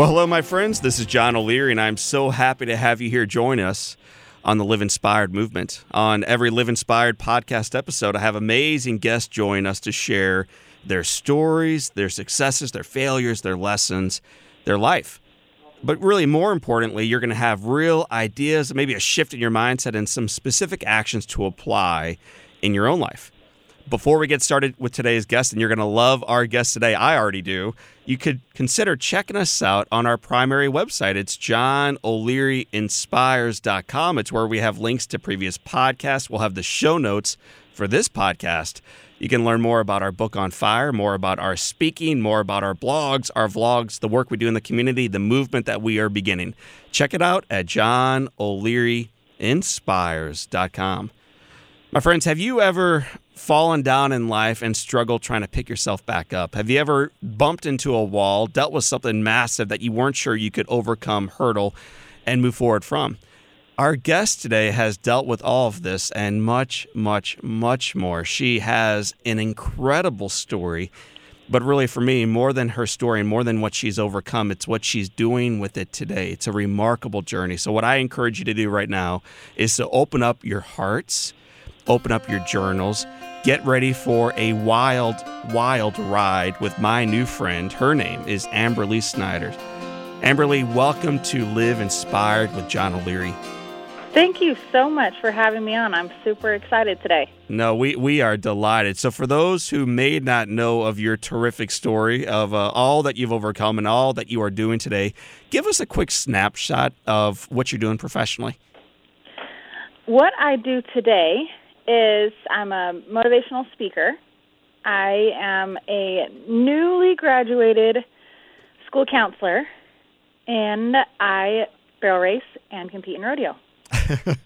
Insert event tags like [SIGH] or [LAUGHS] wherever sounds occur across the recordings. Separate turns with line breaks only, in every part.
Well, hello, my friends. This is John O'Leary, and I'm so happy to have you here join us on the Live Inspired movement. On every Live Inspired podcast episode, I have amazing guests join us to share their stories, their successes, their failures, their lessons, their life. But really, more importantly, you're going to have real ideas, maybe a shift in your mindset, and some specific actions to apply in your own life before we get started with today's guest, and you're going to love our guest today, I already do, you could consider checking us out on our primary website. It's johnolearyinspires.com. It's where we have links to previous podcasts. We'll have the show notes for this podcast. You can learn more about our book on fire, more about our speaking, more about our blogs, our vlogs, the work we do in the community, the movement that we are beginning. Check it out at johnolearyinspires.com. My friends, have you ever fallen down in life and struggled trying to pick yourself back up? Have you ever bumped into a wall, dealt with something massive that you weren't sure you could overcome, hurdle, and move forward from? Our guest today has dealt with all of this and much, much, much more. She has an incredible story, but really for me, more than her story and more than what she's overcome, it's what she's doing with it today. It's a remarkable journey. So, what I encourage you to do right now is to open up your hearts open up your journals, get ready for a wild, wild ride with my new friend. Her name is Amberly Snyder. Amberly, welcome to Live Inspired with John O'Leary.
Thank you so much for having me on. I'm super excited today.
No, we, we are delighted. So, for those who may not know of your terrific story, of uh, all that you've overcome and all that you are doing today, give us a quick snapshot of what you're doing professionally.
What I do today is I'm a motivational speaker. I am a newly graduated school counselor, and I barrel race and compete in rodeo. [LAUGHS]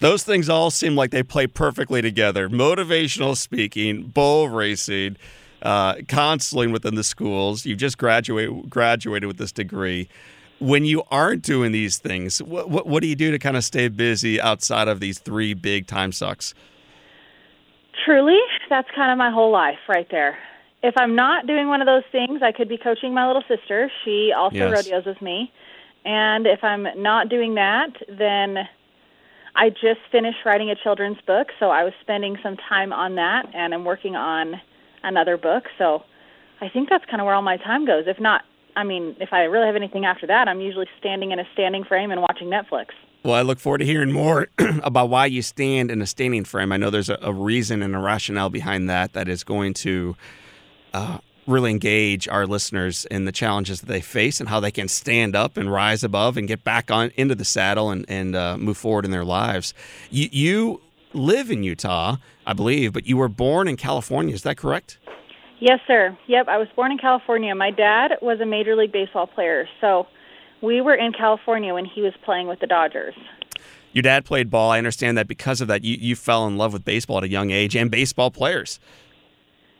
Those things all seem like they play perfectly together. Motivational speaking, barrel racing, uh, counseling within the schools. You've just graduate, graduated with this degree. When you aren't doing these things, what, what, what do you do to kind of stay busy outside of these three big time sucks?
Truly, that's kind of my whole life right there. If I'm not doing one of those things, I could be coaching my little sister. She also yes. rodeos with me. And if I'm not doing that, then I just finished writing a children's book, so I was spending some time on that, and I'm working on another book. So I think that's kind of where all my time goes. If not, I mean, if I really have anything after that, I'm usually standing in a standing frame and watching Netflix.
Well, I look forward to hearing more [CLEARS THROAT] about why you stand in a standing frame. I know there's a, a reason and a rationale behind that that is going to uh, really engage our listeners in the challenges that they face and how they can stand up and rise above and get back on into the saddle and, and uh, move forward in their lives. You, you live in Utah, I believe, but you were born in California. Is that correct?
Yes, sir. Yep, I was born in California. My dad was a Major League Baseball player, so we were in California when he was playing with the Dodgers.
Your dad played ball. I understand that because of that, you, you fell in love with baseball at a young age and baseball players.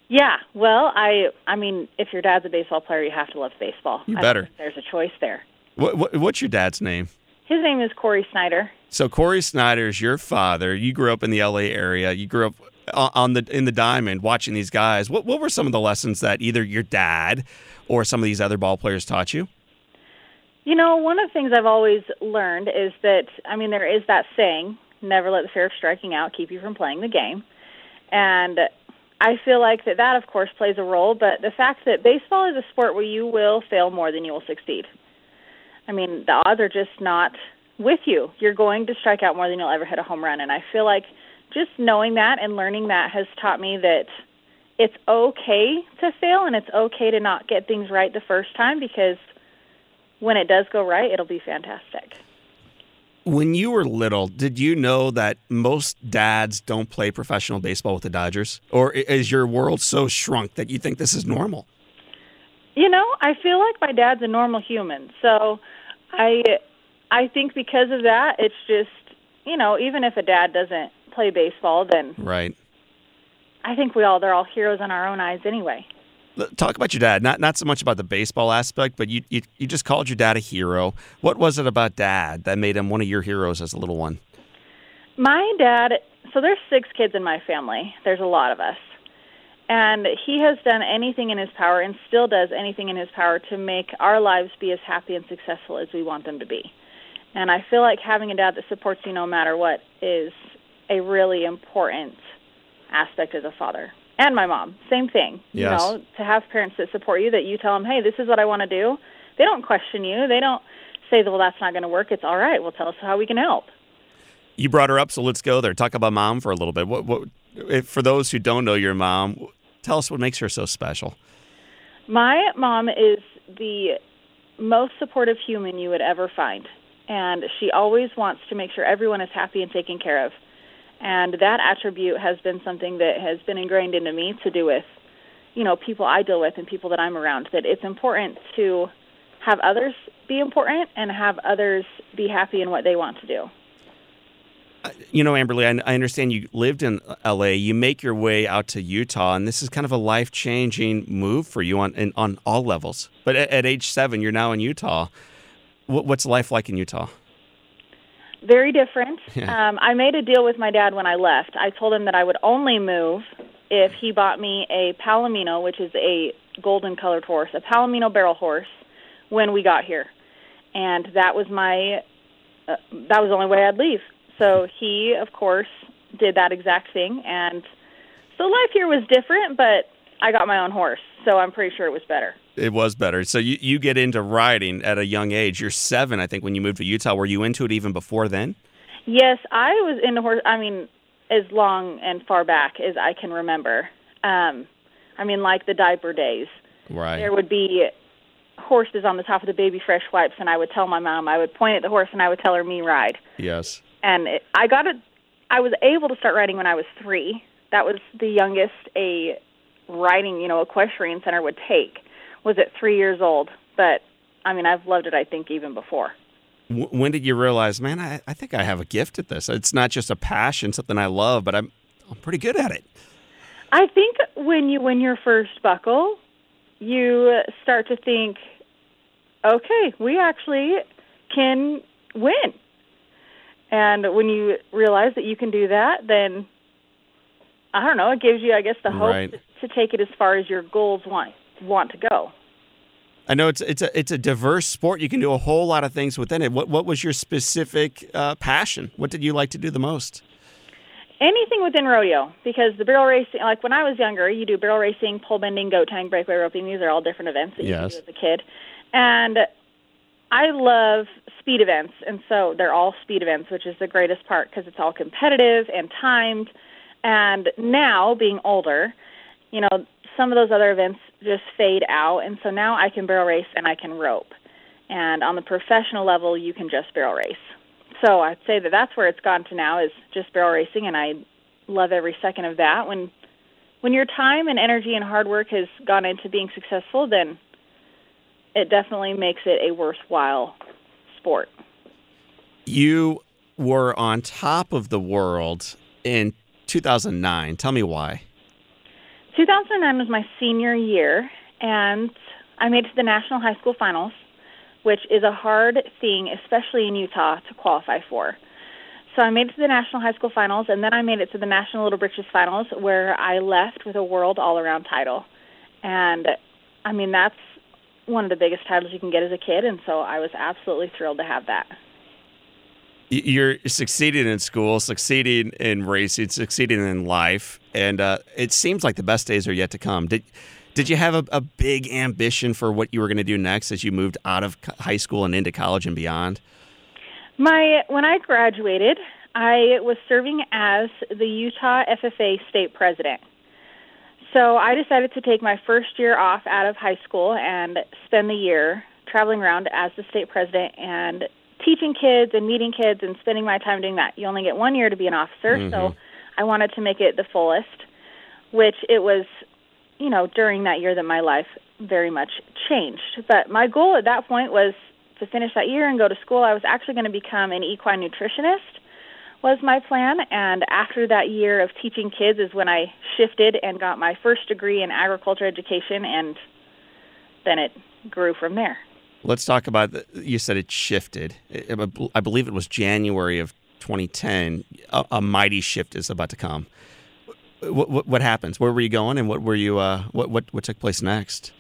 Yeah, well, I I mean, if your dad's a baseball player, you have to love baseball.
You better.
there's a choice there.
What, what, what's your dad's name?
His name is Corey Snyder.
So Corey Snyder is your father. You grew up in the L.A. area. You grew up on the in the diamond watching these guys. What what were some of the lessons that either your dad or some of these other ball players taught you?
You know, one of the things I've always learned is that, I mean, there is that saying, never let the fear of striking out keep you from playing the game. And I feel like that that, of course, plays a role, but the fact that baseball is a sport where you will fail more than you will succeed. I mean, the odds are just not with you. You're going to strike out more than you'll ever hit a home run. And I feel like just knowing that and learning that has taught me that it's okay to fail and it's okay to not get things right the first time because – when it does go right, it'll be fantastic.
When you were little, did you know that most dads don't play professional baseball with the Dodgers? Or is your world so shrunk that you think this is normal?
You know, I feel like my dad's a normal human. So I I think because of that, it's just you know, even if a dad doesn't play baseball, then
Right.
I think we all they're all heroes in our own eyes anyway.
Talk about your dad. Not not so much about the baseball aspect, but you, you you just called your dad a hero. What was it about dad that made him one of your heroes as a little one?
My dad, so there's six kids in my family. There's a lot of us. And he has done anything in his power and still does anything in his power to make our lives be as happy and successful as we want them to be. And I feel like having a dad that supports you no matter what is a really important aspect as a father. And my mom, same thing.
Yes.
You know, to have parents that support you, that you tell them, hey, this is what I want to do. They don't question you. They don't say, well, that's not going to work. It's all right. Well, tell us how we can help.
You brought her up, so let's go there. Talk about mom for a little bit. What what if, for those who don't know your mom, tell us what makes her so special.
My mom is the most supportive human you would ever find. And she always wants to make sure everyone is happy and taken care of. And that attribute has been something that has been ingrained into me to do with, you know, people I deal with and people that I'm around. That it's important to have others be important and have others be happy in what they want to do.
Uh, you know, Amberly, I, I understand you lived in L.A. You make your way out to Utah, and this is kind of a life changing move for you on on all levels. But at, at age seven, you're now in Utah. What, what's life like in Utah?
Very different. [LAUGHS]
Yeah.
Um, I made a deal with my dad when I left. I told him that I would only move if he bought me a Palomino, which is a golden colored horse, a Palomino barrel horse, when we got here, and that was my uh, that was the only way I'd leave. So [LAUGHS] he, of course, did that exact thing, and so life here was different, but I got my own horse, so I'm pretty sure it was better.
It was better. So you, you get into riding at a young age. You're seven, I think, when you moved to Utah. Were you into it even before then?
Yes, I was into horse. I mean, as long and far back as I can remember. Um, I mean, like the diaper days.
Right.
There would be horses on the top of the baby fresh wipes, and I would tell my mom. I would point at the horse, and I would tell her me ride.
Yes.
And it, I got it. I was able to start riding when I was three. That was the youngest a riding, you know, equestrian center would take. Was at three years old. But I mean, I've loved it. I think even before.
When did you realize, man, I, I think I have a gift at this? It's not just a passion, something I love, but I'm, I'm pretty good at it.
I think when you win your first buckle, you start to think, okay, we actually can win. And when you realize that you can do that, then I don't know, it gives you, I guess, the hope
Right.
To, take it as far as your goals want want to go.
I know it's it's a it's a diverse sport. You can do a whole lot of things within it. What what was your specific uh, passion? What did you like to do the most?
Anything within rodeo, because the barrel racing, like when I was younger, you do barrel racing, pole bending, goat tying, breakaway roping. These are all different events that you
Yes.
can do as a kid. And I love speed events, and so they're all speed events, which is the greatest part because it's all competitive and timed. And now, being older, you know, some of those other events just fade out, and so now I can barrel race and I can rope. And on the professional level, you can just barrel race. So I'd say that that's where it's gone to now is just barrel racing, and I love every second of that. When when your time and energy and hard work has gone into being successful, then it definitely makes it a worthwhile sport.
You were on top of the world in 2009. Tell me why.
2009 was my senior year, and I made it to the national high school finals, which is a hard thing, especially in Utah, to qualify for. So I made it to the national high school finals, and then I made it to the national Little Britches finals, where I left with a world all-around title. And I mean, that's one of the biggest titles you can get as a kid, and so I was absolutely thrilled to have that.
You're succeeding in school, succeeding in racing, succeeding in life, and uh, it seems like the best days are yet to come. Did did you have a, a big ambition for what you were going to do next as you moved out of high school and into college and beyond?
My when I graduated, I was serving as the Utah FFA state president. So I decided to take my first year off out of high school and spend the year traveling around as the state president and teaching kids and meeting kids and spending my time doing that. You only get one year to be an officer, so I wanted to make it the fullest, which it was, you know, during that year that my life very much changed. But my goal at that point was to finish that year and go to school. I was actually going to become an equine nutritionist was my plan and after that year of teaching kids is when I shifted and got my first degree in agriculture education and then it grew from there.
Let's talk about the, you said it shifted. I believe it was January of 2010. A, a mighty shift is about to come. What, what, what, happens? Where were you going, and what were you? Uh, what, what what took place next?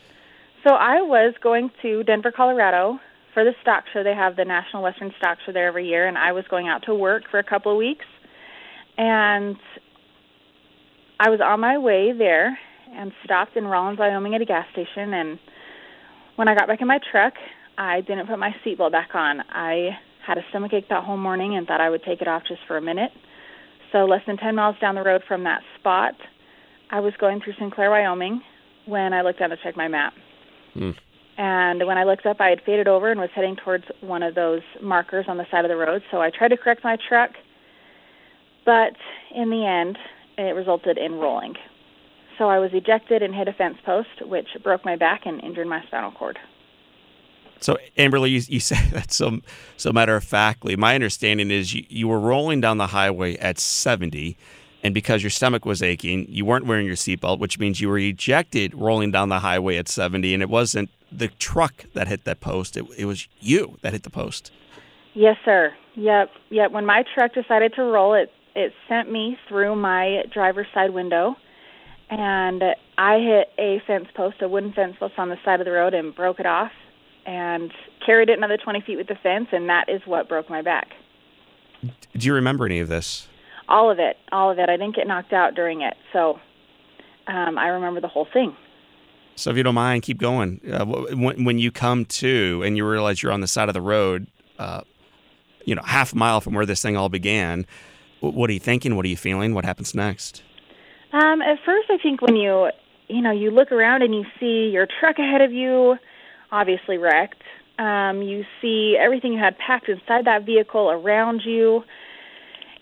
So I was going to Denver, Colorado for the stock show. They have the National Western Stock Show there every year, and I was going out to work for a couple of weeks. And I was on my way there and stopped in Rawlins, Wyoming at a gas station. And when I got back in my truck, I didn't put my seatbelt back on. I had a stomach ache that whole morning and thought I would take it off just for a minute. So, less than 10 miles down the road from that spot, I was going through Sinclair, Wyoming, when I looked down to check my map. Mm. And when I looked up, I had faded over and was heading towards one of those markers on the side of the road. So I tried to correct my truck, but in the end, it resulted in rolling. So I was ejected and hit a fence post, which broke my back and injured my spinal cord.
So, Amberly, you, you [LAUGHS] say that so so matter of factly. My understanding is you, you were rolling down the highway at 70 and because your stomach was aching, you weren't wearing your seatbelt, which means you were ejected rolling down the highway at 70, and it wasn't the truck that hit that post; it, it was you that hit the post.
Yes, sir. Yep, yep. When my truck decided to roll, it it sent me through my driver's side window, and I hit a fence post, a wooden fence post on the side of the road, and broke it off, and carried it another 20 feet with the fence, and that is what broke my back.
Do you remember any of this?
all of it, all of it. I didn't get knocked out during it, so um, I remember the whole thing.
So, if you don't mind, keep going. Uh, when, when you come to and you realize you're on the side of the road, uh, you know, half a mile from where this thing all began, what are you thinking? What are you feeling? What happens next?
Um, at first, I think when you, you know, you look around and you see your truck ahead of you, obviously wrecked. Um, you see everything you had packed inside that vehicle around you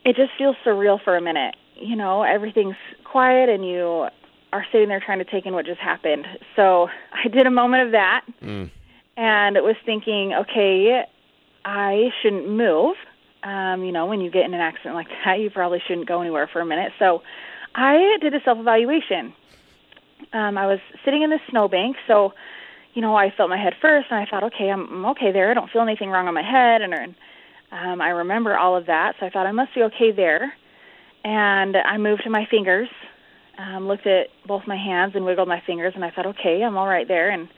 it just feels surreal for a minute. You know, everything's quiet and you are sitting there trying to take in what just happened. So [LAUGHS] I did a moment of that mm. and was thinking, okay, I shouldn't move. Um, you know, when you get in an accident like that, you probably shouldn't go anywhere for a minute. So I did a self evaluation. Um, I was sitting in the snowbank, so you know, I felt my head first, and I thought, okay, I'm, I'm okay there. I don't feel anything wrong on my head, and, and um, I remember all of that, so I thought I must be okay there. And I moved to my fingers, um, looked at both my hands and wiggled my fingers, and I thought, okay, I'm all right there. And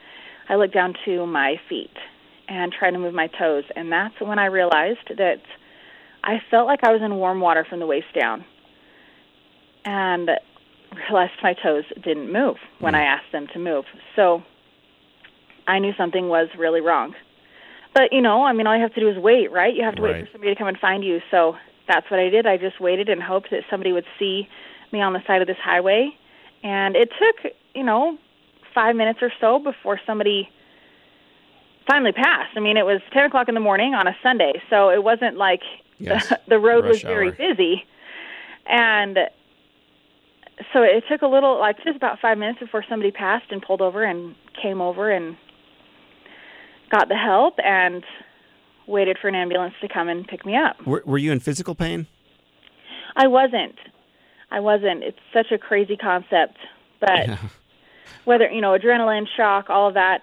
I looked down to my feet and tried to move my toes, and that's when I realized that I felt like I was in warm water from the waist down, and realized my toes didn't move when mm. I asked them to move. So I knew something was really wrong. But you know, I mean, all you have to do is wait, right? You have to right. wait for somebody to come and find you. So that's what I did. I just waited and hoped that somebody would see me on the side of this highway. And it took, you know, five minutes or so before somebody finally passed. I mean, it was ten o'clock in the morning on a Sunday, so it wasn't like yes. the, [LAUGHS] the road Rush was very hour. busy. And so it took a little, like just about five minutes before somebody passed and pulled over and came over and got the help and waited for an ambulance to come and pick me up.
Were, were you in physical pain?
I wasn't. I wasn't. It's such a crazy concept, but yeah. [LAUGHS] whether you know adrenaline shock, all of that,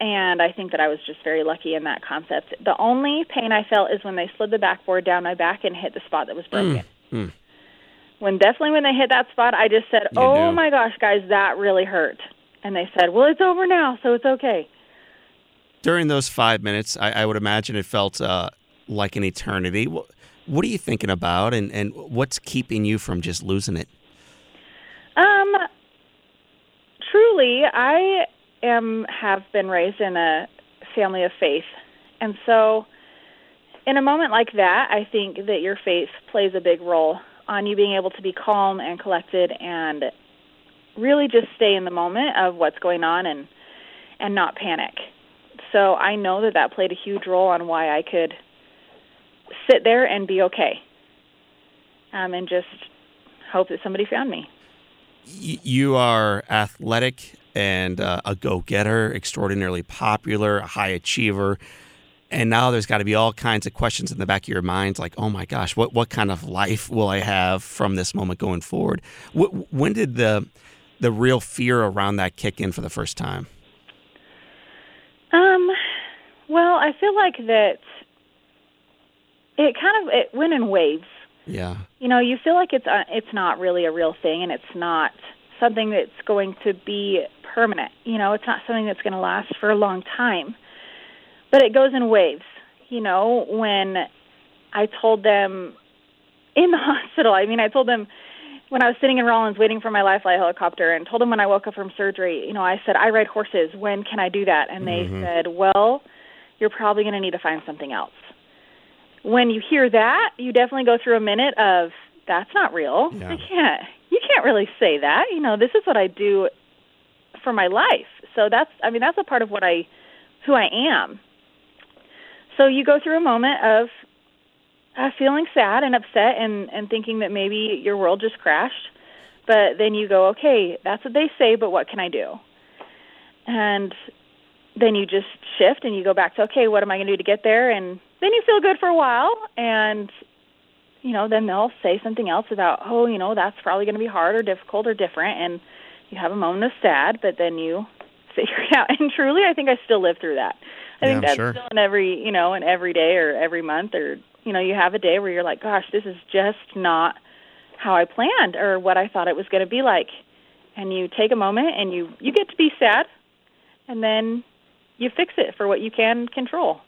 and I think that I was just very lucky in that concept. The only pain I felt is when they slid the backboard down my back and hit the spot that was broken. Mm. Mm. When definitely when they hit that spot, I just said, you "Oh knew. my gosh, guys, that really hurt." And they said, "Well, it's over now, so it's okay."
During those five minutes, I, I would imagine it felt uh, like an eternity. What, what, are you thinking about, and, and what's keeping you from just losing it?
Um, truly, I am have been raised in a family of faith, and so in a moment like that, I think that your faith plays a big role on you being able to be calm and collected and really just stay in the moment of what's going on and and not panic so I know that that played a huge role on why I could sit there and be okay, um, and just hope that somebody found me.
You are athletic and uh, a go-getter, extraordinarily popular, a high achiever. and now there's got to be all kinds of questions in the back of your mind, like, oh my gosh, what what kind of life will I have from this moment going forward? when did the the real fear around that kick in for the first time?
Um, well, I feel like that it kind of it went in waves.
Yeah.
You know, you feel like it's uh, it's not really a real thing, and it's not something that's going to be permanent. You know, it's not something that's going to last for a long time but it goes in waves. You know, when I told them in the [LAUGHS] hospital, I mean, I told them when I was sitting in Rawlins waiting for my lifeline helicopter and told them when I woke up from surgery, you know, I said, I ride horses. When can I do that? And they mm-hmm. said, well, you're probably going to need to find something else. When you hear that, you definitely go through a minute of, that's not real. Yeah. I can't, you can't really say that. You know, this is what I do for my life. So that's, I mean, that's a part of what I, who I am. So you go through a moment of uh, feeling sad and upset and and thinking that maybe your world just crashed, but then you go, okay, that's what they say, but what can I do? And then you just shift and you go back to, okay, what am I going to do to get there? And then you feel good for a while, and you know, then they'll say something else about, oh, you know, that's probably going to be hard or difficult or different, and you have a moment of sad, but then you [LAUGHS] figure it out. And truly, I think I still live through that. I
yeah,
think that's
sure.
still in every, you know, in every day or every month or, you know, you have a day where you're like, gosh, this is just not how I planned or what I thought it was going to be like. And you take a moment and you you get to be sad and then you fix it for what you can control.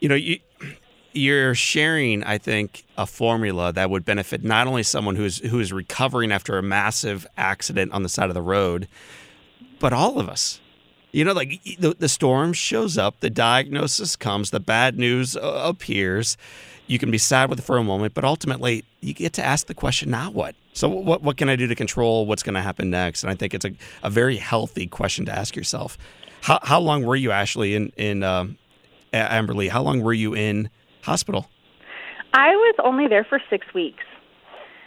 You know, you you're sharing, I think, a formula that would benefit not only someone who's who is recovering after a massive accident on the side of the road, but all of us. You know, like the, the storm shows up, the diagnosis comes, the bad news uh, appears. You can be sad with it for a moment, but ultimately you get to ask the question, now what? So what what can I do to control what's going to happen next? And I think it's a, a very healthy question to ask yourself. How, how long were you Ashley, in in um, Amberly? How long were you in hospital?
I was only there for six weeks,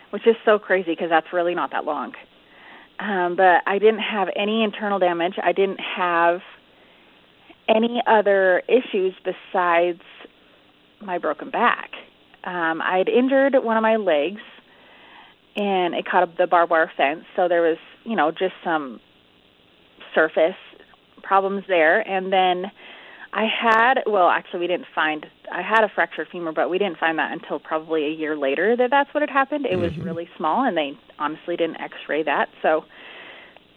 which is so crazy because that's really not that long. Um, but I didn't have any internal damage. I didn't have any other issues besides my broken back. Um, I had injured one of my legs, and it caught up the barbed wire fence. So there was, you know, just some surface problems there. And then I had, well, actually, we didn't find. I had a fractured femur, but we didn't find that until probably a year later that that's what had happened. It mm-hmm. was really small, and they honestly didn't X-ray that. So,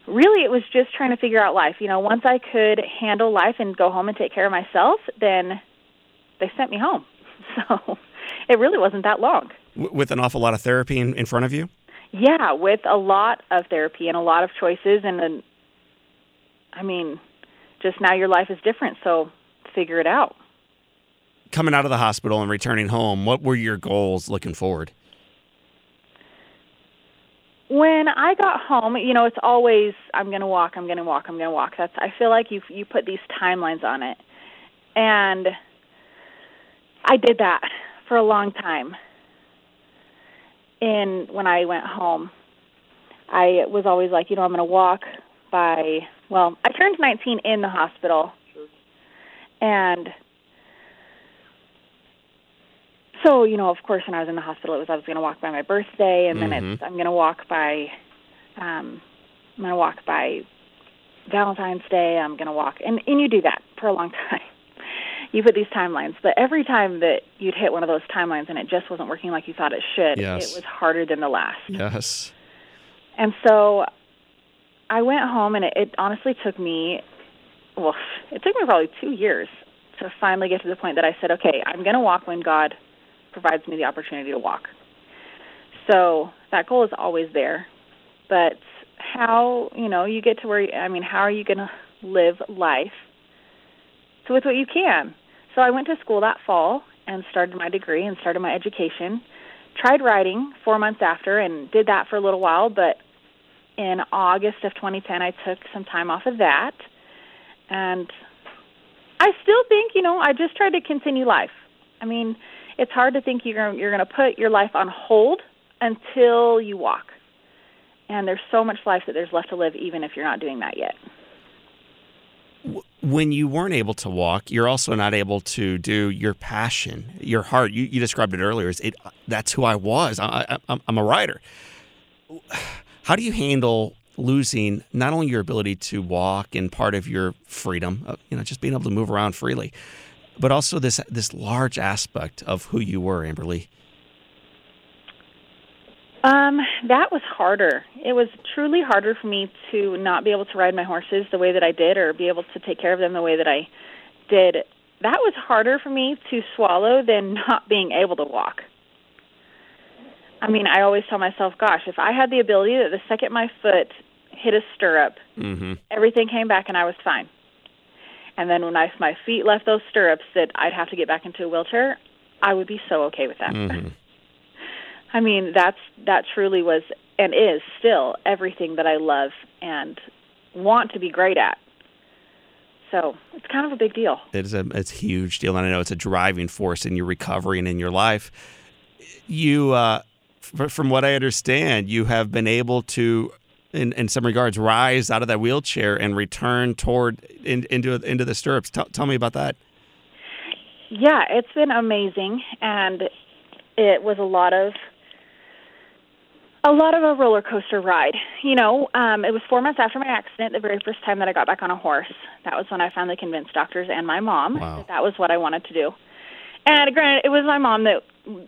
really, it was just trying to figure out life. You know, once I could handle life and go home and take care of myself, then they sent me home. [LAUGHS] So, it really wasn't that long.
With an awful lot of therapy in, in front of you.
Yeah, with a lot of therapy and a lot of choices, and then, I mean, just now your life is different. So figure it out.
Coming out of the hospital and returning home, what were your goals looking forward?
When I got home, you know, it's always I'm going to walk, I'm going to walk, I'm going to walk. That's I feel like you you put these timelines on it. And I did that for a long time. And when I went home, I was always like, you know, I'm going to walk by well, I turned 19 in the hospital and so, you know, of course, when I was in the hospital, it was I was going to walk by my birthday, and then
mm-hmm.
it's I'm going to walk by, um, I'm going to walk by Valentine's Day. I'm going to walk, and and you do that for a long [LAUGHS] time. you put these timelines, but every time that you'd hit one of those timelines and it just wasn't working like you thought it should,
yes.
it was harder than the last.
Yes.
And so I went home, and it, it honestly took me well, it took me probably two years to finally get to the point that I said, okay, I'm going to walk when God provides me the opportunity to walk. So that goal is always there. But how, you know, you get to where, I mean, how are you going to live life? So with what you can. So I went to school that fall and started my degree and started my education. Tried riding four months after and did that for a little while, but in August of 2010, I took some time off of that and I still think, you know, I just try to continue life. I mean, it's hard to think you're you're going to put your life on hold until you walk. And there's so much life that there's left to live even if you're not doing that yet.
when you weren't able to walk, you're also not able to do your passion, your heart. You, you described it earlier. As it, that's who I was. I, I, I'm a rider. How do you handle losing not only your ability to walk and part of your freedom, uh, you know, just being able to move around freely, but also this this large aspect of who you were, Amberly?
Um, that was harder. It was truly harder for me to not be able to ride my horses the way that I did or be able to take care of them the way that I did. That was harder for me to swallow than [LAUGHS] not being able to walk. I mean, I always tell myself, gosh, if I had the ability that the second my foot hit a stirrup,
mm-hmm.
everything came back and I was fine. And then when I, my feet left those stirrups that I'd have to get back into a wheelchair, I would be so okay with that.
Mm-hmm. [LAUGHS]
I mean, that's that truly was and is still everything that I love and want to be great at. So it's kind of a big deal.
It's a it's a huge deal, and I know it's a driving force in your recovery and in your life. You, uh, from what I understand, you have been able to, in, in some regards, rise out of that wheelchair and return toward in, into into the stirrups. Tell, tell me about that.
Yeah, it's been amazing, and it was a lot of a lot of a roller coaster ride. You know, um, it was four months after my accident, the very first time that I got back on a horse. That was when I finally convinced doctors and my mom
wow.
that that was what I wanted to do. And granted, it was my mom that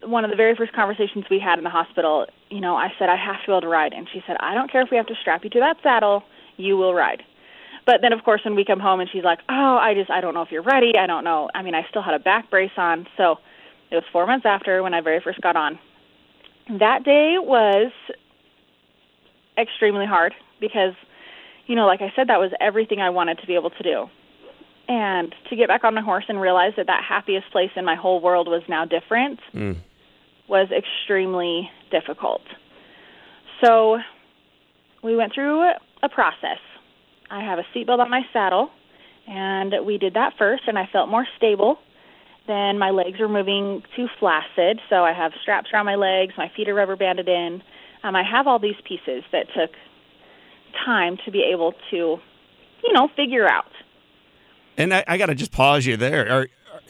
one of the very first conversations we had in the hospital. You know, I said I have to be able to ride, and she said, "I don't care if we have to strap you to that saddle, you will ride." But then, of course, when we come home and she's like, "Oh, I just I don't know if you're ready. I don't know. I mean, I still had a back brace on, so." It was four months after when I very first got on. That day was extremely hard because, you know, like I said, that was everything I wanted to be able to do. And to get back on my horse and realize that that happiest place in my whole world was now different
mm.
was extremely difficult. So we went through a process. I have a seatbelt on my saddle, and we did that first, and I felt more stable. Then my legs were moving too flaccid, so I have straps around my legs, my feet are rubber banded in, um, I have all these pieces that took time to be able to, you know, figure out.
And I, I got to just pause you there. Are, are,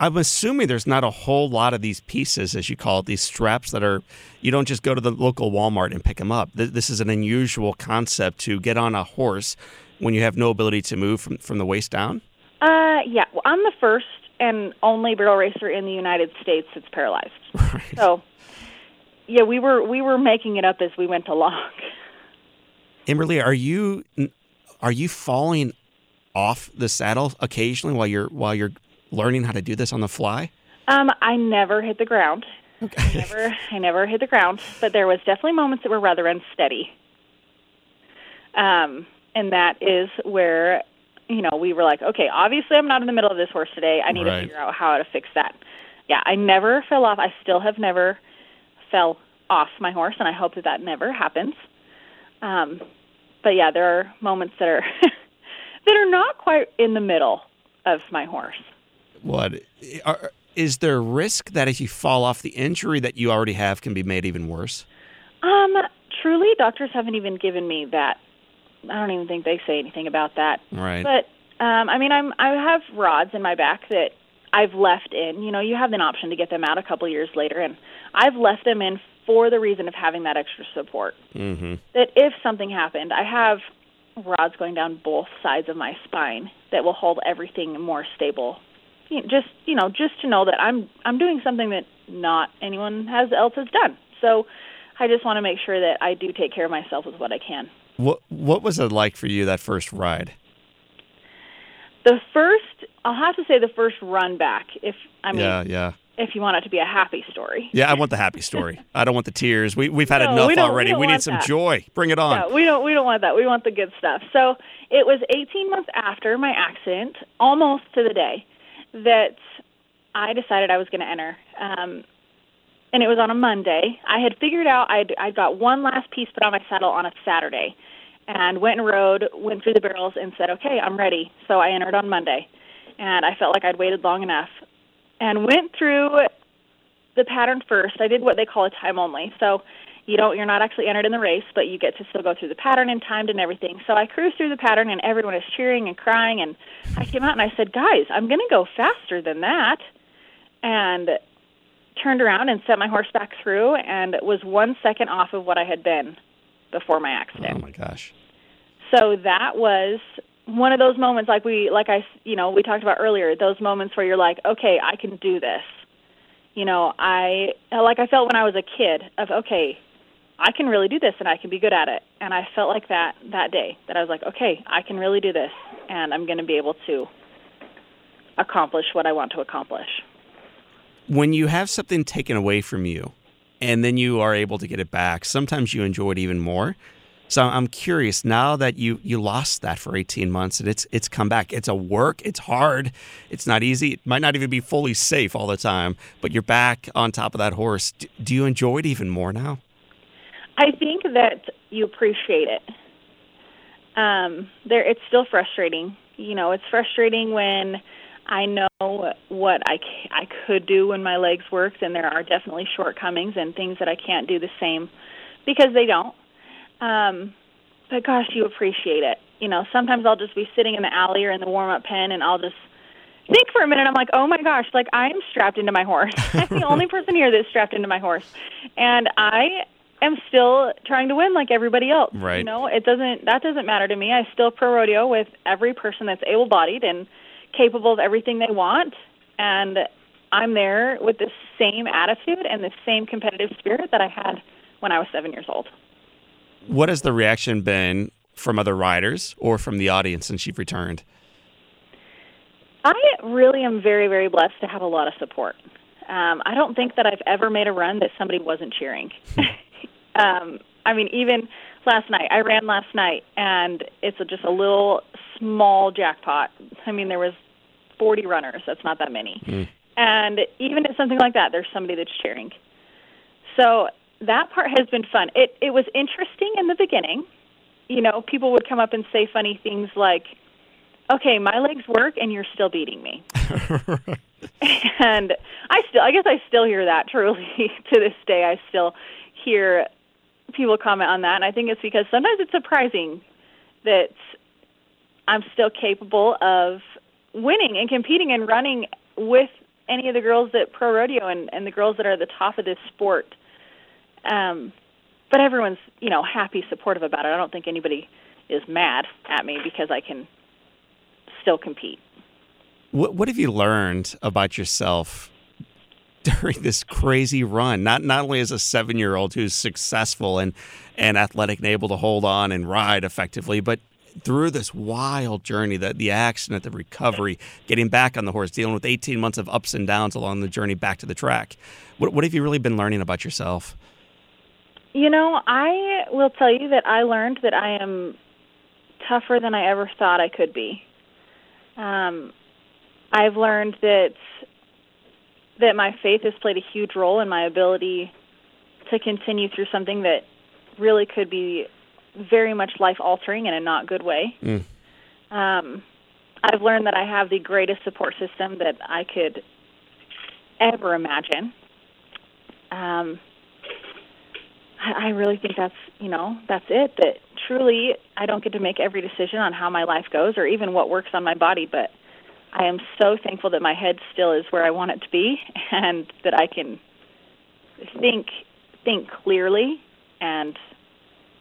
I'm assuming there's not a whole lot of these pieces, as you call it, these straps that are, you don't just go to the local Walmart and pick them up. This is an unusual concept to get on a horse when you have no ability to move from, from the waist down?
Uh, yeah. Well, I'm the first and only barrel racer in the United States that's paralyzed. [LAUGHS]
Right.
So yeah, we were we were making it up as we went along.
Amberly, are you are you falling off the saddle occasionally while you're while you're learning how to do this on the fly?
Um, I never hit the ground.
Okay.
I never I never hit the ground, but there was definitely moments that were rather unsteady. Um, and that is where you know we were like, okay, obviously I'm not in the middle of this horse today. I need
right.
to figure out how to fix that. Yeah, I never fell off. I still have never fell off my horse, and I hope that that never happens. Um, but yeah, there are moments that are [LAUGHS] that are not quite in the middle of my horse.
What are, is there risk that if you fall off, the injury that you already have can be made even worse?
Um, truly, doctors haven't even given me that. I don't even think they say anything about that.
Right.
But um, I mean, I'm I have rods in my back that I've left in. You know, you have an option to get them out a couple years later, and I've left them in for the reason of having that extra support.
Mm-hmm.
That if something happened, I have rods going down both sides of my spine that will hold everything more stable. You know, just you know, just to know that I'm I'm doing something that not anyone has else has done. So I just want to make sure that I do take care of myself with what I can.
What What was it like for you that first ride?
The first, I'll have to say, the first run back. If I mean,
yeah, yeah
if you want it to be a happy story.
Yeah, I want the happy story. [LAUGHS] I don't want the tears. We we've had
no,
enough
we
already.
We,
we need some
that.
joy. Bring it on.
Yeah, we don't we don't want that. We want the good stuff. So it was 18 months after my accident, almost to the day, that I decided I was going to enter. Um, and it was on a Monday. I had figured out I'd I'd got one last piece put on my saddle on a Saturday, and went and rode, went through the barrels, and said, "Okay, I'm ready." So I entered on Monday, and I felt like I'd waited long enough and went through the pattern first. I did what they call a time only. So you don't you're not actually entered in the race, but you get to still go through the pattern and timed and everything. So I cruised through the pattern and everyone is cheering and crying and I came out and I said, "Guys, I'm going to go faster than that." And turned around and sent my horse back through and was 1 second off of what I had been before my accident.
Oh my gosh.
So that was one of those moments like we like I you know, we talked about earlier, those moments where you're like, "Okay, I can do this." You know, I like I felt when I was a kid of, "Okay, I can really do this and I can be good at it. And I felt like that that day that I was like, okay, I can really do this and I'm going to be able to accomplish what I want to accomplish.
When you have something taken away from you and then you are able to get it back, sometimes you enjoy it even more. So I'm curious now that you you lost that for 18 months and it's it's come back. It's a work, it's hard, it's not easy. It might not even be fully safe all the time, but you're back on top of that horse. Do you enjoy it even more now?
I think that you appreciate it. Um, there, it's still frustrating. You know, it's frustrating when I know what I I could do when my legs worked, and there are definitely shortcomings and things that I can't do the same because they don't. Um, but gosh, you appreciate it. You know, sometimes I'll just be sitting in the alley or in the warm up pen, and I'll just think for a minute. I'm like, oh my gosh, like I am strapped into my horse. [LAUGHS] I'm the only person here that's strapped into my horse, and I am still trying to win like everybody else.
Right.
You know, it doesn't that doesn't matter to me. I still pro rodeo with every person that's able bodied and capable of everything they want and I'm there with the same attitude and the same competitive spirit that I had when I was 7 years old.
What has the reaction been from other riders or from the audience since you've returned?
I really am very, very blessed to have a lot of support. Um, I don't think that I've ever made a run that somebody wasn't cheering. [LAUGHS] um, I mean, even last night, I ran last night, and it's a, just a little small jackpot. I mean, there was 40 runners. That's not that many. Mm. And even at something like that, there's somebody that's cheering. So that part has been fun. It it was interesting in the beginning. You know, people would come up and say funny things like, "Okay, my legs work, and you're still beating me." [LAUGHS] and I still, I guess, I still hear that. Truly, [LAUGHS] to this day, I still hear people comment on that, and I think it's because sometimes it's surprising that I'm still capable of winning and competing and running with any of the girls that pro rodeo and, and the girls that are at the top of this sport. Um, but everyone's you know happy, supportive about it. I don't think anybody is mad at me because I can still compete.
What What have you learned about yourself [LAUGHS] during this crazy run. Not not only as a seven year old who's successful and and athletic and able to hold on and ride effectively, but through this wild journey, that the accident, the recovery, getting back on the horse, dealing with 18 months of ups and downs along the journey back to the track. What, what have you really been learning about yourself?
You know, I will tell you that I learned that I am tougher than I ever thought I could be. Um, I've learned that that my faith has played a huge role in my ability to continue through something that really could be very much life altering in a not good way. Mm. Um, I've learned that I have the greatest support system that I could ever imagine. Um, I, really think that's you know that's it. That truly, I don't get to make every decision on how my life goes or even what works on my body, but I am so thankful that my head still is where I want it to be [LAUGHS] and that I can think think clearly and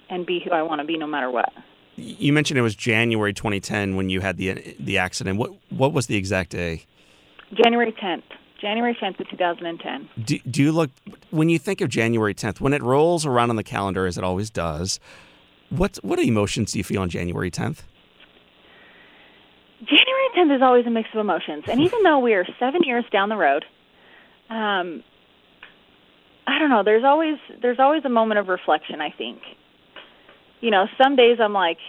and be who I want to be no matter what.
You mentioned it was January 2010 when you had the the accident. What what was the exact day?
January 10th. January 10th of 2010.
Do, do you look when you think of January 10th when it rolls around on the calendar as it always does? What what emotions do you feel on January 10th?
January 10th is always a mix of emotions. And even though we are seven years down the road, um, I don't know. There's always there's always a moment of reflection. I think. You know, some days I'm like,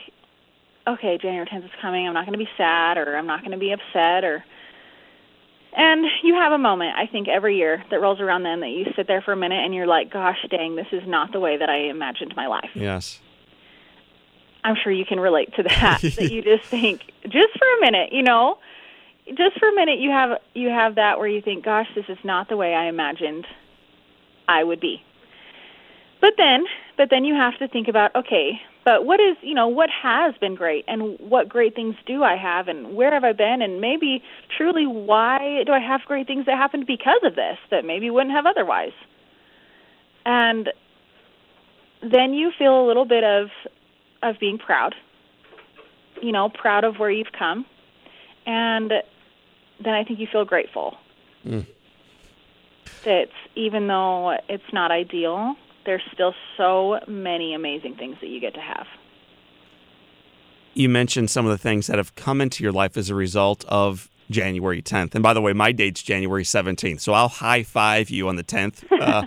okay, January 10th is coming. I'm not going to be sad, or I'm not going to be upset, or. And you have a moment, I think, every year that rolls around then that you sit there for a minute and you're like, gosh dang, this is not the way that I imagined my life.
Yes.
I'm sure you can relate to that. [LAUGHS] that you just think, just for a minute, you know, just for a minute, you have you have that where you think, "Gosh, this is not the way I imagined I would be." but then, but then you have to think about okay, but what is you know what has been great, and what great things do I have, and where have I been, and maybe truly why do I have great things that happened because of this that maybe wouldn't have otherwise, and then you feel a little bit of of being proud, you know, proud of where you've come, and then I think you feel grateful. Mm. That even though it's not ideal, there's still so many amazing things that you get to have.
You mentioned some of the things that have come into your life as a result of January 10th. And by the way, my date's January 17th. So I'll high five you on the 10th [LAUGHS] uh,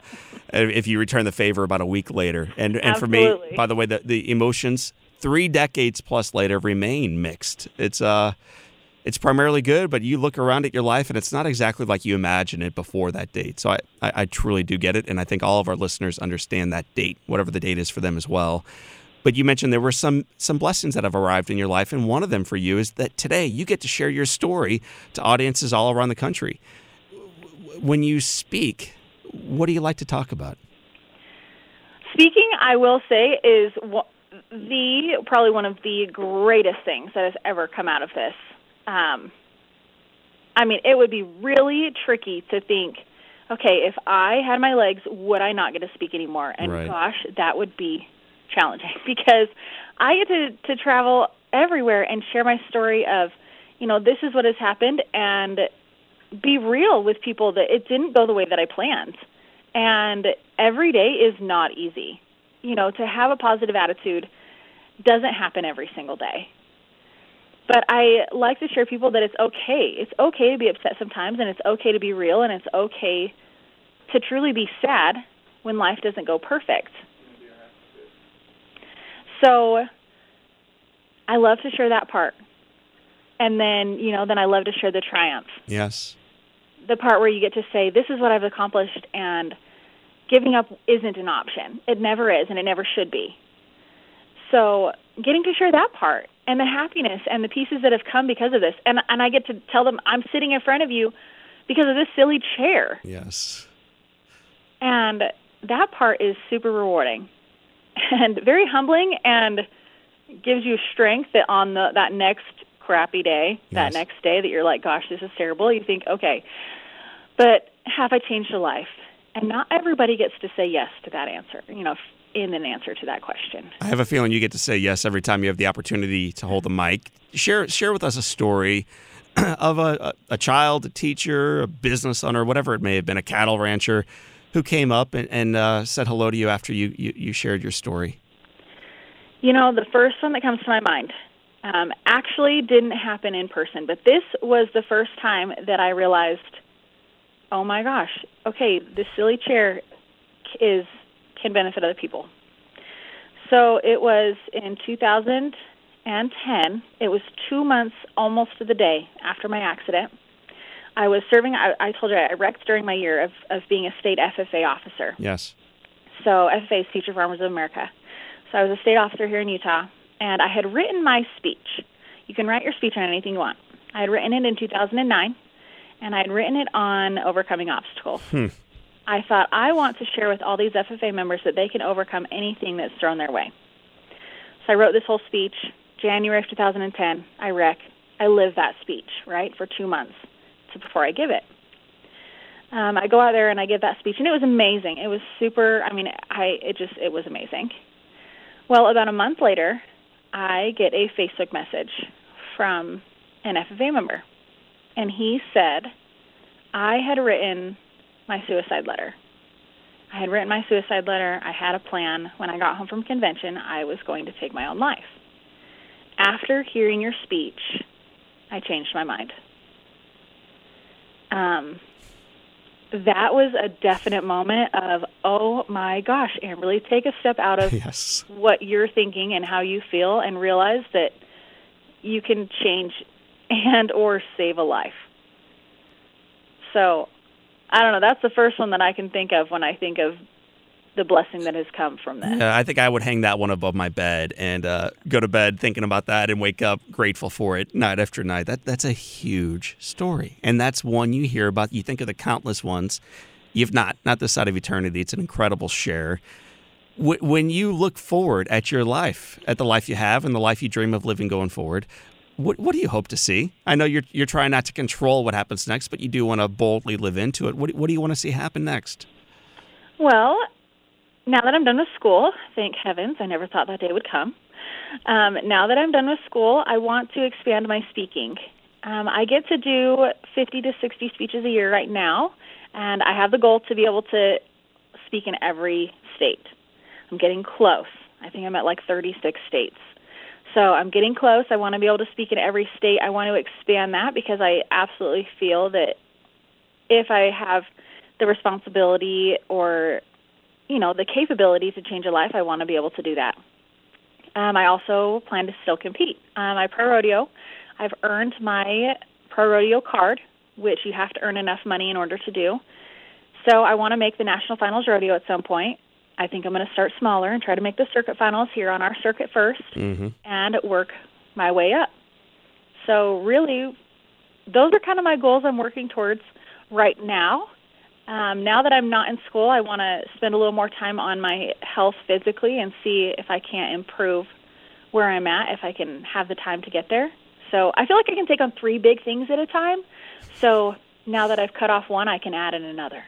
if you return the favor about a week later. And, and for me, by the way, the, the emotions three decades plus later remain mixed. It's, uh, it's primarily good, but you look around at your life and it's not exactly like you imagined it before that date. So I, I, I truly do get it. And I think all of our listeners understand that date, whatever the date is for them as well. But you mentioned there were some some blessings that have arrived in your life, and one of them for you is that today you get to share your story to audiences all around the country. When you speak, what do you like to talk about?
Speaking, I will say, is the probably one of the greatest things that has ever come out of this um, I mean, it would be really tricky to think, okay, if I had my legs, would I not get to speak anymore? And right. gosh, that would be challenging [LAUGHS] because I get to to travel everywhere and share my story of, you know, this is what has happened and be real with people that it didn't go the way that I planned. And every day is not easy. You know, to have a positive attitude doesn't happen every single day. But I like to share people that it's okay. It's okay to be upset sometimes, and it's okay to be real, and it's okay to truly be sad when life doesn't go perfect. So I love to share that part. And then, you know, then I love to share the triumph.
Yes.
The part where you get to say, this is what I've accomplished, and giving up isn't an option. It never is, and it never should be. So getting to share that part and the happiness and the pieces that have come because of this. And and I get to tell them I'm sitting in front of you because of this silly chair.
Yes.
And that part is super rewarding and very humbling and gives you strength that on the that next crappy day, yes. that next day that you're like, gosh, this is terrible, you think, okay, but have I changed a life? And not everybody gets to say yes to that answer. You know, in an answer to that question.
I have a feeling you get to say yes every time you have the opportunity to hold the mic. Share share with us a story [CLEARS THROAT] of a, a, child, a teacher, a business owner, whatever it may have been, a cattle rancher, who came up and, and uh, said hello to you after you, you, you, shared your story.
You know, the first one that comes to my mind um, actually didn't happen in person, but this was the first time that I realized, oh my gosh, okay, this silly chair is can benefit other people. So it was in 2010. It was two months almost to the day after my accident. I was serving. I, I told you I wrecked during my year of, of being a state FFA officer.
Yes.
So FFA is Future Farmers of America. So I was a state officer here in Utah, and I had written my speech. You can write your speech on anything you want. I had written it in 2009, and I had written it on overcoming obstacles. Hmm. I thought I want to share with all these FFA members that they can overcome anything that's thrown their way. So I wrote this whole speech January of 2010. I wreck. I live that speech right for two months before I give it. Um, I go out there and I give that speech, and it was amazing. It was super. I mean, I it just it was amazing. Well, about a month later, I get a Facebook message from an FFA member, and he said I had written my suicide letter. I had written my suicide letter. I had a plan. When I got home from convention, I was going to take my own life. After hearing your speech, I changed my mind. Um, that was a definite moment of, oh my gosh, Amberly, take a step out of [LAUGHS]
yes.
what you're thinking and how you feel and realize that you can change and or save a life. So I don't know. That's the first one that I can think of when I think of the blessing that has come from that.
Yeah, I think I would hang that one above my bed and uh, go to bed thinking about that and wake up grateful for it night after night. That that's a huge story, and that's one you hear about. You think of the countless ones. You've not not this side of eternity. It's an incredible share. Wh- When you look forward at your life, at the life you have and the life you dream of living going forward, what, what do you hope to see? I know you're, you're trying not to control what happens next, but you do want to boldly live into it. What, what do you want to see happen next?
Well, now that I'm done with school, thank heavens, I never thought that day would come. Um, now that I'm done with school, I want to expand my speaking. Um, I get to do 50 to 60 speeches a year right now, and I have the goal to be able to speak in every state. I'm getting close. I think I'm at like 36 states. So I'm getting close. I want to be able to speak in every state. I want to expand that because I absolutely feel that if I have the responsibility or you know the capability to change a life, I want to be able to do that. Um, I also plan to still compete. Um, my pro rodeo, I've earned my pro rodeo card, which you have to earn enough money in order to do. So I want to make the national finals rodeo at some point. I think I'm going to start smaller and try to make the circuit finals here on our circuit 1st and work my way up. So really, those are kind of my goals I'm working towards right now. Um, now that I'm not in school, I want to spend a little more time on my health physically and see if I can't improve where I'm at, if I can have the time to get there. So I feel like I can take on three big things at a time. So now that I've cut off one, I can add in another.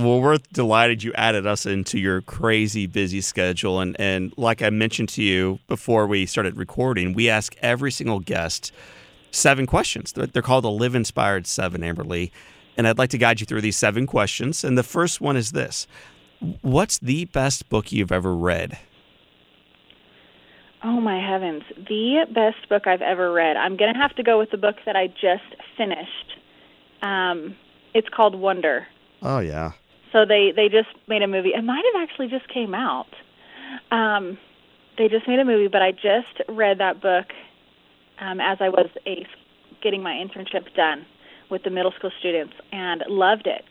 Well, we're delighted you added us into your crazy busy schedule. And, and like I mentioned to you before we started recording, we ask every single guest seven questions. They're, they're called the Live Inspired Seven, Amberly. And I'd like to guide you through these seven questions. And the first one is this What's the best book you've ever read?
Oh my heavens. The best book I've ever read. I'm going to have to go with the book that I just finished. Um, it's called Wonder.
Oh, yeah.
So they they just made a movie. It might have actually just came out. Um, they just made a movie, but I just read that book um, as I was a getting my internship done with the middle school students and loved it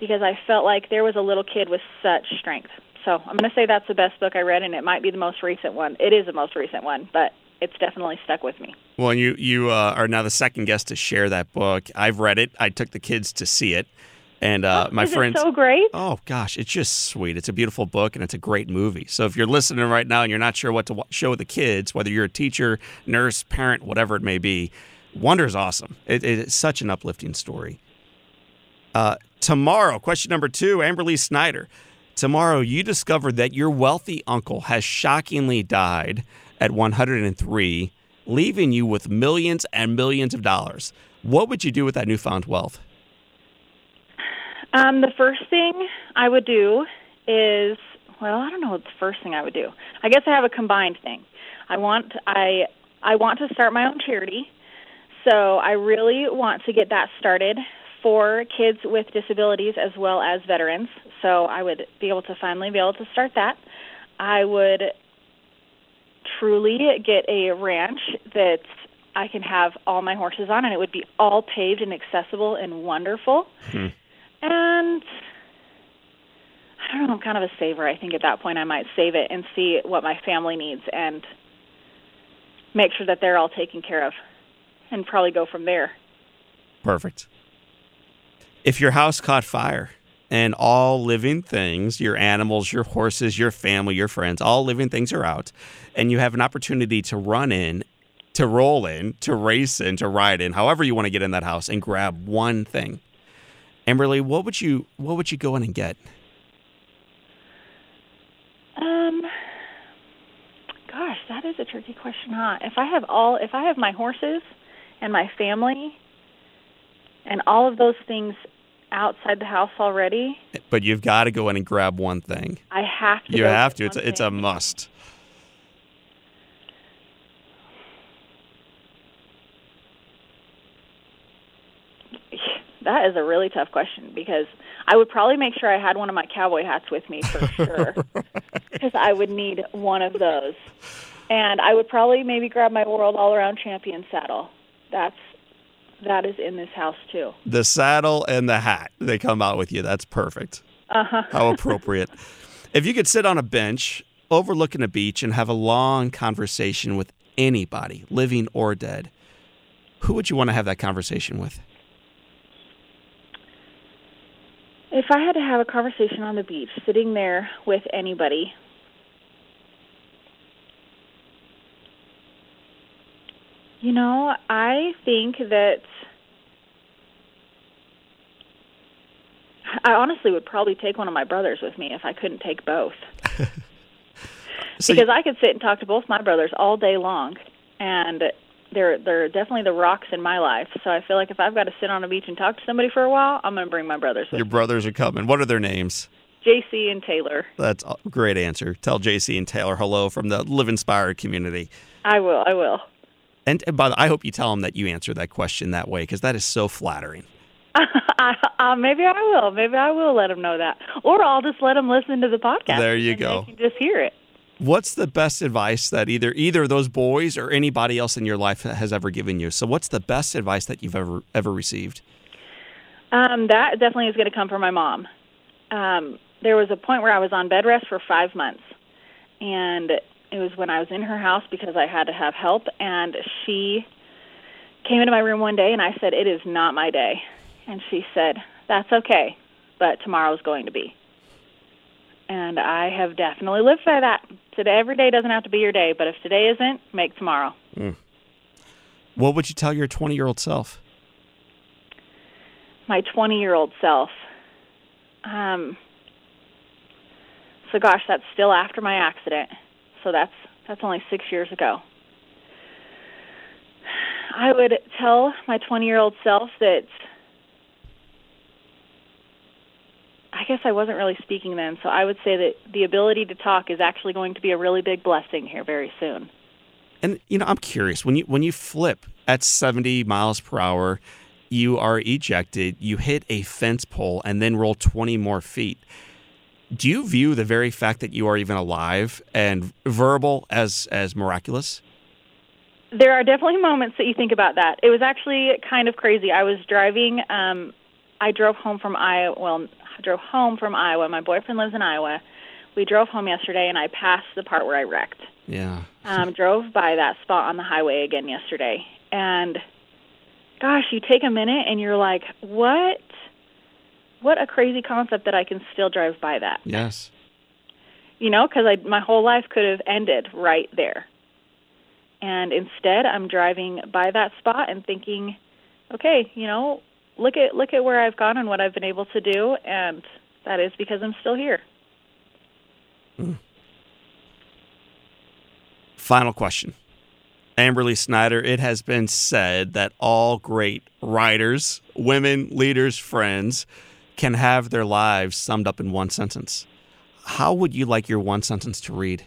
because I felt like there was a little kid with such strength. So I'm going to say that's the best book I read, and it might be the most recent one. It is the most recent one, but it's definitely stuck with me.
Well, you you uh, are now the second guest to share that book. I've read it. I took the kids to see it, and uh, my
is it
friends.
so great?
Oh gosh, it's just sweet. It's a beautiful book and it's a great movie. So if you're listening right now and you're not sure what to show the kids, whether you're a teacher, nurse, parent, whatever it may be, Wonder's awesome. It, it's such an uplifting story. Uh, tomorrow, question number two, Amberly Snyder. Tomorrow, you discover that your wealthy uncle has shockingly died at 103, leaving you with millions and millions of dollars. What would you do with that newfound wealth?
Um, the first thing I would do is, well, I don't know what the first thing I would do. I guess I have a combined thing. I want I I want to start my own charity. So I really want to get that started for kids with disabilities as well as veterans. So I would be able to finally be able to start that. I would truly get a ranch that I can have all my horses on, and it would be all paved and accessible and wonderful. And I don't know, I'm kind of a saver. I think at that point I might save it and see what my family needs and make sure that they're all taken care of and probably go from there.
Perfect. If your house caught fire and all living things, your animals, your horses, your family, your friends, all living things are out, and you have an opportunity to run in, to roll in, to race in, to ride in, however you want to get in that house and grab one thing. Amberly, what would you what would you go in and get?
Um gosh, that is a tricky question, huh? If I have all if I have my horses and my family and all of those things outside the house already,
But you've got to go in and grab one thing.
I have to
You have to. It's a, it's a must.
That is a really tough question because I would probably make sure I had one of my cowboy hats with me for sure [LAUGHS] because I would need one of those. And I would probably maybe grab my world all around champion saddle. That's that is in this house too.
The saddle and the hat they come out with you. That's perfect.
Uh-huh. [LAUGHS]
How appropriate. if you could sit on a bench overlooking a beach and have a long conversation with anybody, living or dead, who would you want to have that conversation with?
If I had to have a conversation on the beach, sitting there with anybody, you know, I think that I honestly would probably take one of my brothers with me if I couldn't take both. [LAUGHS] [LAUGHS]
So
because I could sit and talk to both my brothers all day long, and they're they're definitely the rocks in my life. So I feel like if I've got to sit on a beach and talk to somebody for a while, I'm going to bring my brothers
your brothers are coming. What are their names?
JC and Taylor.
That's a great answer. Tell JC and Taylor hello from the Live Inspired community.
I will. I will.
And, and by the I hope you tell them that you answered that question that way because that is so flattering. [LAUGHS]
I, uh, maybe I will. Maybe I will let them know that, or I'll just let them listen to the podcast.
There you go.
Just hear it.
What's the best advice that either either those boys or anybody else in your life has ever given you? So, what's the best advice that you've ever ever received?
Um, that definitely is going to come from my mom. Um, there was a point where I was on bed rest for five months, and it was when I was in her house because I had to have help. And she came into my room one day, and I said, "It is not my day," and she said, "That's okay, but tomorrow's going to be." And I have definitely lived by that. Today, every day doesn't have to be your day, but if today isn't, make tomorrow.
What would you tell your 20 year old self?
my 20 year old self. Um, so gosh, that's still after my accident. So that's that's only six years ago. I would tell my 20 year old self that I guess I wasn't really speaking then, so I would say that the ability to talk is actually going to be a really big blessing here very soon.
And you know, I'm curious when you when you flip at 70 miles per hour, you are ejected, you hit a fence pole, and then roll 20 more feet. Do you view the very fact that you are even alive and verbal as as miraculous?
There are definitely moments that you think about that. It was actually kind of crazy. I was driving. Um, I drove home from Iowa. Well, drove home from Iowa. My boyfriend lives in Iowa. We drove home yesterday, and I passed the part where I wrecked.
Yeah.
Um, [LAUGHS] drove by that spot on the highway again yesterday, and gosh, you take a minute and you're like, what? What a crazy concept that I can still drive by that.
Yes.
You know, because I my whole life could have ended right there. And instead, I'm driving by that spot and thinking, okay, you know, look at look at where I've gone and what I've been able to do, and that is because I'm still here.
Final question. Amberly Snyder, it has been said that all great writers, women, leaders, friends can have their lives summed up in one sentence. How would you like your one sentence to read?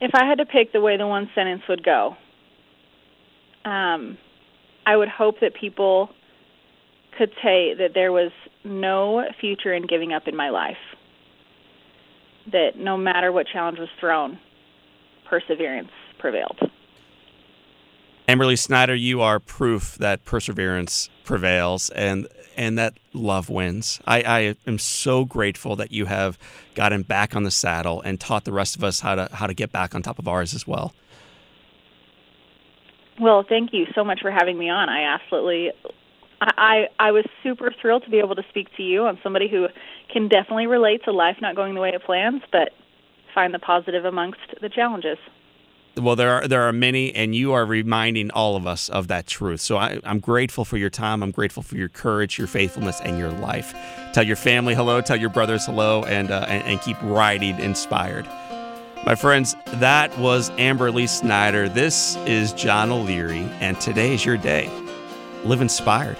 If I had to pick the way the one sentence would go, um, I would hope that people could say that there was no future in giving up in my life. That no matter what challenge was thrown, perseverance prevailed.
Amberly Snyder, you are proof that perseverance prevails and and that love wins. I, I am so grateful that you have gotten back on the saddle and taught the rest of us how to how to get back on top of ours as well.
Well, thank you so much for having me on. I absolutely, I, I, was super thrilled to be able to speak to you. I'm somebody who can definitely relate to life not going the way it plans, but find the positive amongst the challenges.
Well, there are there are many, and you are reminding all of us of that truth. So I, I'm grateful for your time. I'm grateful for your courage, your faithfulness, and your life. Tell your family hello. Tell your brothers hello, and uh, and, and keep riding inspired. My friends, that was Amberly Snyder. This is John O'Leary, and today is your day. Live inspired.